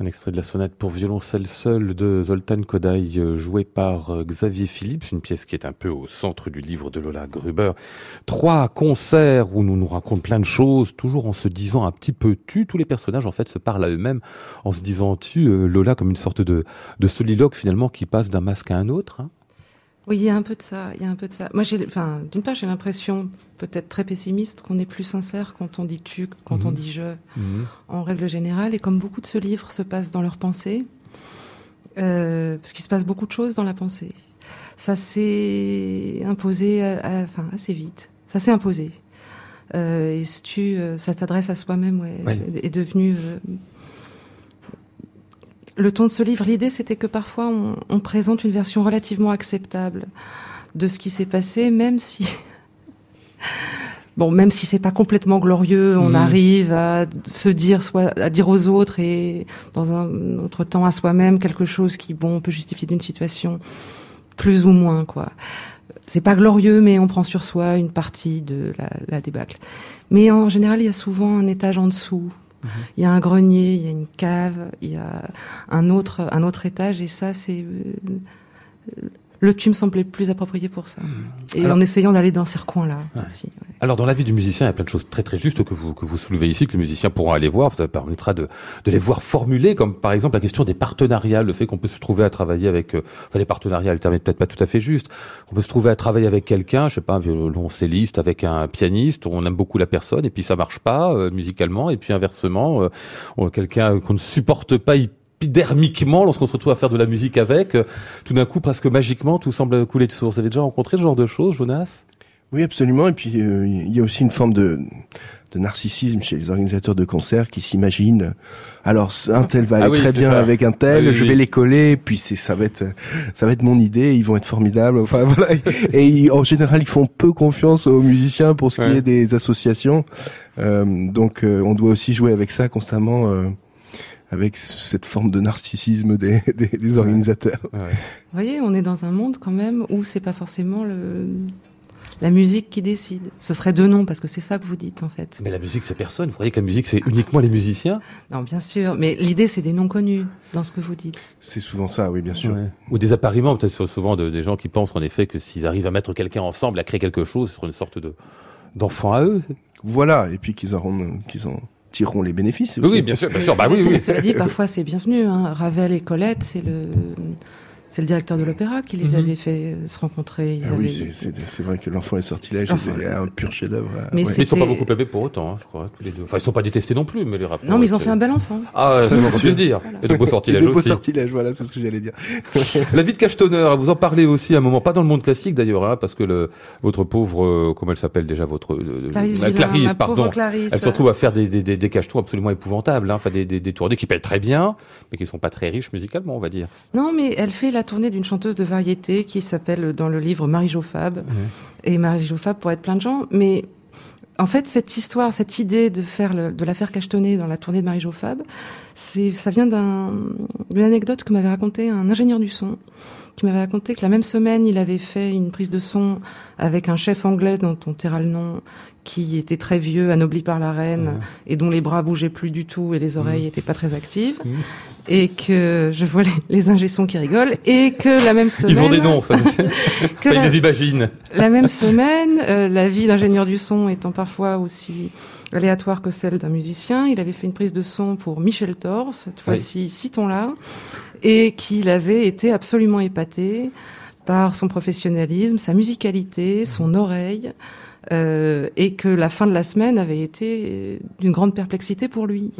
Un extrait de la sonate pour violoncelle seul de Zoltan Kodály, euh, joué par euh, Xavier Philips, une pièce qui est un peu au centre du livre de Lola Gruber. Trois concerts où nous nous racontons plein de choses, toujours en se disant un petit peu tu. Tous les personnages, en fait, se parlent à eux-mêmes en se disant tu. Euh, Lola comme une sorte de, de soliloque, finalement, qui passe d'un masque à un autre. Hein. Oui, il y a un peu de ça. Il y a un peu de ça. Moi, j'ai, enfin, d'une part, j'ai l'impression, peut-être très pessimiste, qu'on est plus sincère quand on dit tu, quand on mhm. dit je, mhm. en règle générale. Et comme beaucoup de ce livre se passe dans leur pensée, euh, parce qu'il se passe beaucoup de choses dans la pensée, ça s'est imposé, enfin, assez vite. Ça s'est imposé. Euh, et si tu, euh, ça t'adresse à soi-même, ouais, est devenu euh, le ton de ce livre, l'idée c'était que parfois on, présente une version relativement acceptable de ce qui s'est passé, même si [LAUGHS] bon, même si c'est pas complètement glorieux, on mmh. arrive à se dire, soit à dire aux autres et dans un autre temps à soi-même quelque chose qui, bon, peut justifier d'une situation plus ou moins, quoi. C'est pas glorieux, mais on prend sur soi une partie de la, la débâcle. Mais en général, il y a souvent un étage en dessous il y a un grenier, il y a une cave, il y a un autre, un autre étage, et ça, c'est euh, le tu me semblait plus approprié pour ça. Et en essayant d'aller dans ces recoins-là aussi. Alors, dans la vie du musicien, il y a plein de choses très très justes que vous que vous soulevez ici, que les musiciens pourront aller voir. Ça permettra de, de les voir formuler, comme par exemple la question des partenariats, le fait qu'on peut se trouver à travailler avec, euh, enfin les partenariats alternés peut-être pas tout à fait juste. On peut se trouver à travailler avec quelqu'un, je sais pas, un violoncelliste, avec un pianiste, on aime beaucoup la personne, et puis ça marche pas euh, musicalement, et puis inversement, euh, quelqu'un qu'on ne supporte pas, il épidermiquement, lorsqu'on se retrouve à faire de la musique avec, euh, tout d'un coup, presque magiquement, tout semble couler de source. Vous avez déjà rencontré ce genre de choses, Jonas? Oui, absolument. Et puis, euh, il y a aussi une forme de, de narcissisme chez les organisateurs de concerts qui s'imaginent alors un tel va ah aller très bien avec un tel je vais les coller puis c'est ça va être ça va être mon idée ils vont être formidables. [LAUGHS] Enfin voilà. Et en général ils font peu confiance aux musiciens pour ce qui est des associations. Euh, donc on doit aussi jouer avec ça constamment avec cette forme de narcissisme des, des, organisateurs. Vous voyez, on est dans un monde quand même où c'est pas forcément le la musique qui décide. Ce serait deux noms parce que c'est ça que vous dites en fait. Mais la musique c'est personne. Vous croyez que la musique c'est uniquement les musiciens? Non, bien sûr. Mais l'idée c'est des noms connus dans ce que vous dites. C'est souvent ça, oui, bien sûr. Ou des appariements, peut-être souvent de, des gens qui pensent en effet que s'ils arrivent à mettre quelqu'un ensemble, à créer quelque chose, ce sera une sorte de d'enfant à eux. Voilà, et puis qu'ils auront qu'ils ont tireront les bénéfices. Oui, bien sûr, bien sûr. Bah, oui, oui. Cela dit, parfois c'est bienvenu. Hein. Ravel et Colette, c'est le c'est le directeur de l'opéra qui les mhm. avait fait se rencontrer. ah oui, c'est vrai que l'enfant est sortilège, enfin, c'est un pur chef-d'œuvre. Mais, ils sont pas beaucoup aimés pour autant, hein, je crois, tous les deux. Enfin, ils sont pas détestés non plus, mais les rapports. Non, mais ils ont fait un bel enfant. Ah, c'est ce qu'on puisse dire. Et de beaux sortilèges aussi. De beaux sortilèges, voilà, c'est ce que j'allais dire. [LAUGHS] la vie de cachetonneur, vous en parlez aussi à un moment, pas dans le monde classique d'ailleurs, hein, parce que le, votre pauvre, euh, comment elle s'appelle déjà, votre euh, Clarisse, Clarisse pardon, Clarisse. elle se retrouve à faire des des des, des cachetons absolument épouvantables, hein, enfin des des, des tournées qui payent très bien, mais qui sont pas très riches musicalement, on va dire. Non, mais elle fait la tournée d'une chanteuse de variété qui s'appelle dans le livre Marie-Jo Fab. Et Marie-Jo Fab pour être plein de gens. Mais en fait, cette histoire, cette idée de faire le, de la faire cachetonner dans la tournée de Marie-Jo Fab, c'est, ça vient d'un, d'une anecdote que m'avait raconté un ingénieur du son, qui m'avait raconté que la même semaine, il avait fait une prise de son avec un chef anglais dont on taira le nom, qui était très vieux, anobli par la reine, et dont les bras bougeaient plus du tout et les oreilles n'étaient pas très actives, et que je vois les, les ingessons qui rigolent, et que la même semaine... Ils ont des noms, [LAUGHS] enfin, que la, les imagine. La même semaine, euh, la vie d'ingénieur du son étant parfois aussi aléatoire que celle d'un musicien, il avait fait une prise de son pour Michel Thor, cette fois-ci, citons-la, et qu'il avait été absolument épaté par son professionnalisme, sa musicalité, son oreille, euh, et que la fin de la semaine avait été d'une grande perplexité pour lui.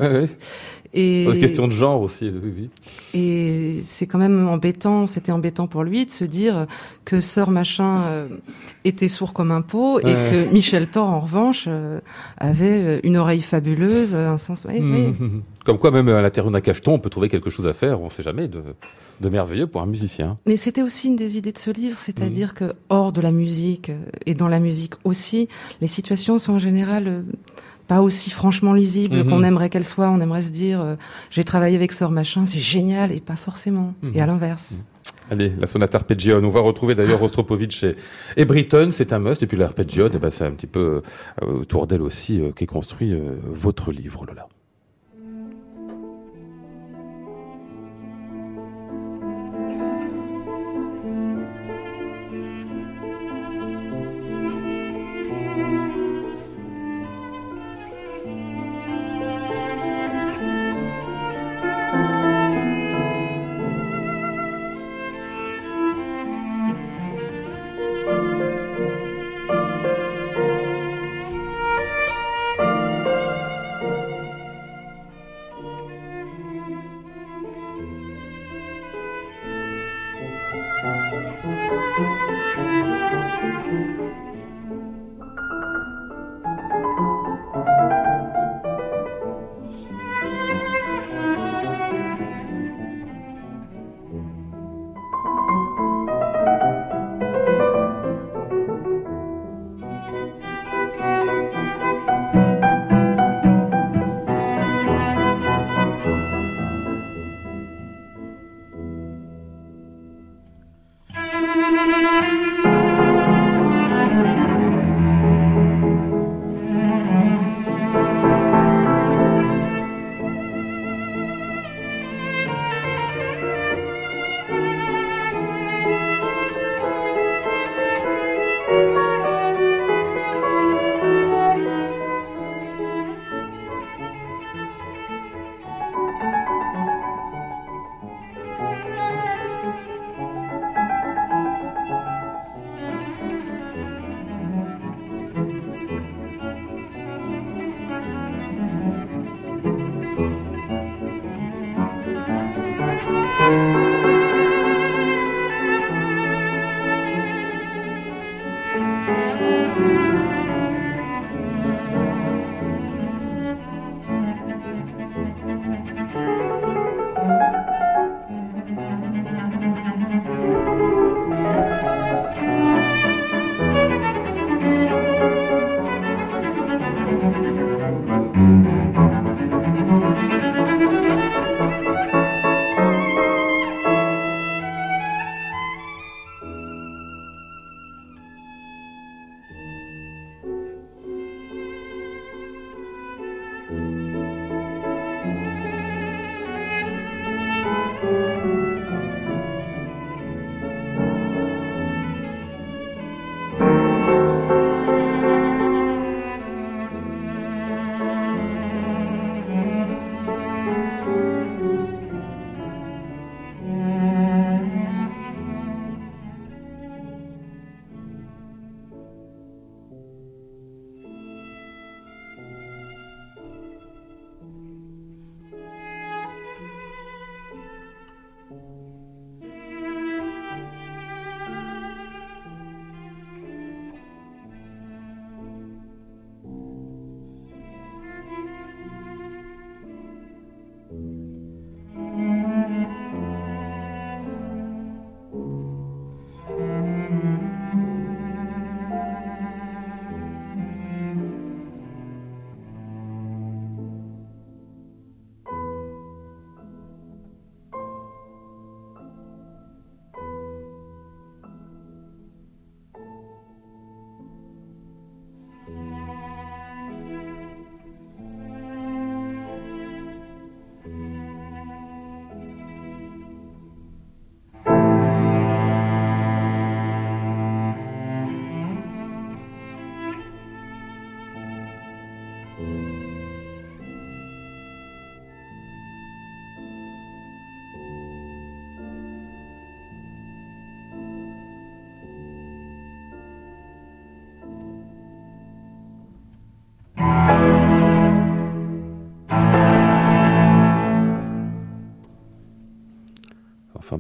Et une question de genre aussi. Oui, Et c'est quand même embêtant, c'était embêtant pour lui de se dire que Sœur Machin euh, était sourd comme un pot et que Michel Thor, en revanche, euh, avait une oreille fabuleuse, un sens. [LAUGHS] Comme quoi, même à l'intérieur d'un cacheton, on peut trouver quelque chose à faire. On ne sait jamais de, de merveilleux pour un musicien. Mais c'était aussi une des idées de ce livre, c'est-à-dire mmh. que hors de la musique et dans la musique aussi, les situations sont en général pas aussi franchement lisible mhm. qu'on aimerait qu'elle soit. On aimerait se dire, euh, j'ai travaillé avec Sœur Machin, c'est génial, et pas forcément. Mhm. Et à l'inverse. Mhm. Allez, la sonate arpeggione. On va retrouver d'ailleurs Rostropovitch et, et Britton, c'est un must. Et puis l'arpeggione, eh ben, c'est un petit peu euh, autour d'elle aussi euh, qu'est construit votre livre, Lola.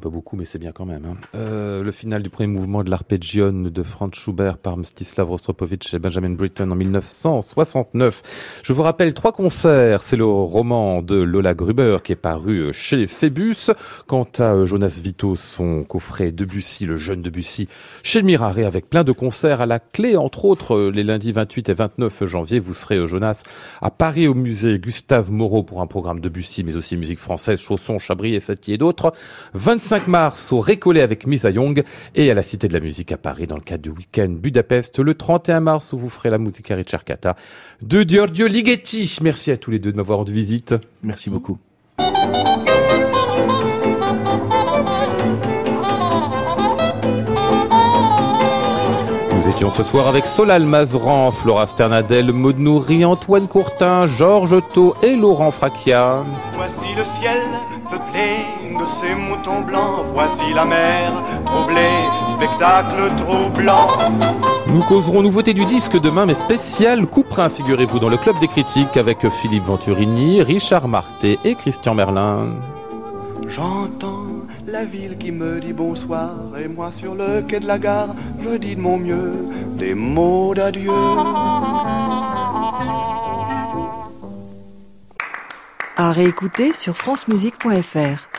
Peu beaucoup, mais c'est bien quand même. Hein. Euh, le final du premier mouvement de l'Arpeggion de Franz Schubert par Mstislav Rostropovich et Benjamin Britten en 1969. Je vous rappelle trois concerts. C'est le roman de Lola Gruber qui est paru chez Phébus. Quant à Jonas Vito, son coffret Debussy, le jeune Debussy, chez le Miraré avec plein de concerts à la clé, entre autres les lundis 28 et 29 janvier. Vous serez, Jonas, à Paris au musée Gustave Moreau pour un programme Debussy, mais aussi musique française, Chausson, Chabri et Satie et d'autres. 25 mars au Récollet avec Misa Young et à la Cité de la Musique à Paris dans le cadre du week-end Budapest le 31 mars où vous ferez la musique à Ricercata de Giorgio Ligeti. Merci à tous les deux de m'avoir rendu visite. Merci beaucoup. Nous étions ce soir avec Solal Mazran, Flora Sternadel, Maud Nourri, Antoine Courtin, Georges Thau et Laurent Fracchia. Voici le ciel peuplé voici la mer troublée, spectacle troublant. Nous causerons nouveauté du disque demain, mais spécial couperin, figurez-vous, dans le Club des Critiques avec Philippe Venturini, Richard Marté et Christian Merlin. J'entends la ville qui me dit bonsoir et moi sur le quai de la gare, je dis de mon mieux des mots d'adieu. À réécouter sur francemusique.fr.